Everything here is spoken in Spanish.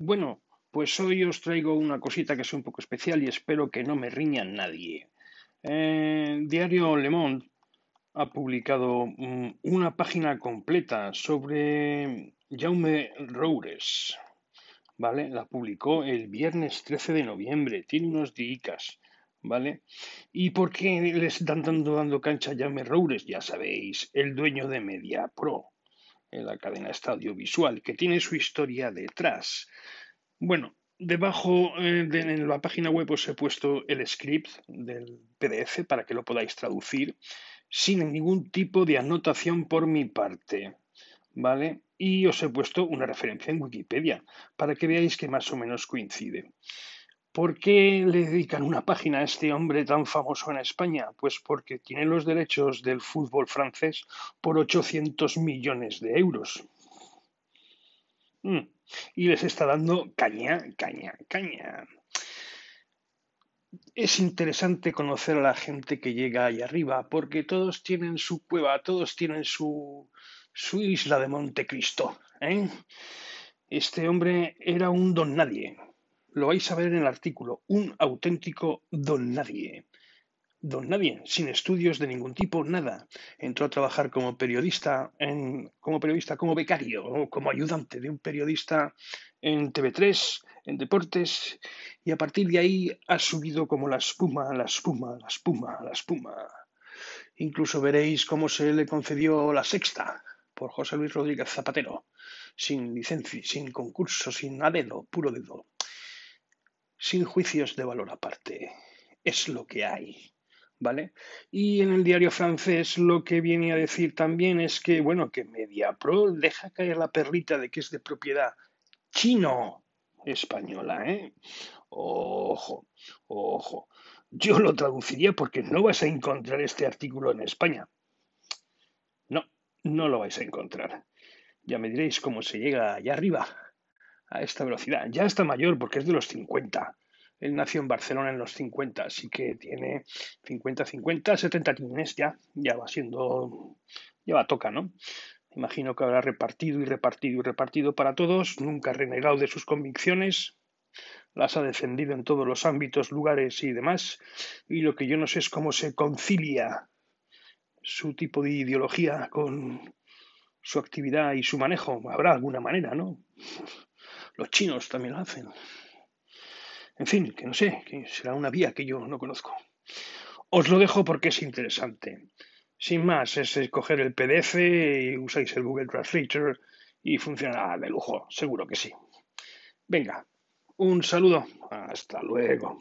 Bueno, pues hoy os traigo una cosita que es un poco especial y espero que no me riña nadie. Eh, Diario Le Monde ha publicado mm, una página completa sobre Jaume Roures. ¿Vale? La publicó el viernes 13 de noviembre. Tiene unos dicas. ¿Vale? ¿Y por qué les están dando, dando cancha a Jaume Roures? Ya sabéis, el dueño de Media Pro, en la cadena audiovisual, que tiene su historia detrás. Bueno, debajo eh, de, en la página web os he puesto el script del PDF para que lo podáis traducir sin ningún tipo de anotación por mi parte. ¿Vale? Y os he puesto una referencia en Wikipedia para que veáis que más o menos coincide. ¿Por qué le dedican una página a este hombre tan famoso en España? Pues porque tiene los derechos del fútbol francés por 800 millones de euros. Mm. Y les está dando caña, caña, caña es interesante conocer a la gente que llega ahí arriba, porque todos tienen su cueva, todos tienen su, isla de Montecristo. ¿eh? Este hombre era un don nadie. Lo vais a ver en el artículo, un auténtico don nadie. Don nadie, sin estudios de ningún tipo, nada. Entró a trabajar como periodista, como periodista, como becario o como ayudante de un periodista en TV3, en deportes, y a partir de ahí ha subido como la espuma, la espuma, la espuma, la espuma. Incluso veréis cómo se le concedió la sexta por José Luis Rodríguez Zapatero, sin licencia, sin concurso, sin dedo, puro dedo, sin juicios de valor aparte. Es lo que hay. ¿Vale? Y en el diario francés lo que viene a decir también es que, bueno, que Mediapro deja caer la perrita de que es de propiedad chino española, ¿eh? Ojo, ojo. Yo lo traduciría porque no vas a encontrar este artículo en España. No, no lo vais a encontrar. Ya me diréis cómo se llega allá arriba, a esta velocidad. Ya está mayor porque es de los 50. Él nació en Barcelona en los 50, así que tiene 50, 50, 70 tienes ya. Ya va siendo, ya va toca, ¿no? Imagino que habrá repartido y repartido y repartido para todos, nunca ha renegado de sus convicciones, las ha defendido en todos los ámbitos, lugares y demás, y lo que yo no sé es cómo se concilia su tipo de ideología con su actividad y su manejo. Habrá alguna manera, ¿no? Los chinos también lo hacen. En fin, que no sé, que será una vía que yo no conozco. Os lo dejo porque es interesante. Sin más, es coger el PDF y usáis el Google Translator y funcionará de lujo, seguro que sí. Venga, un saludo, hasta luego.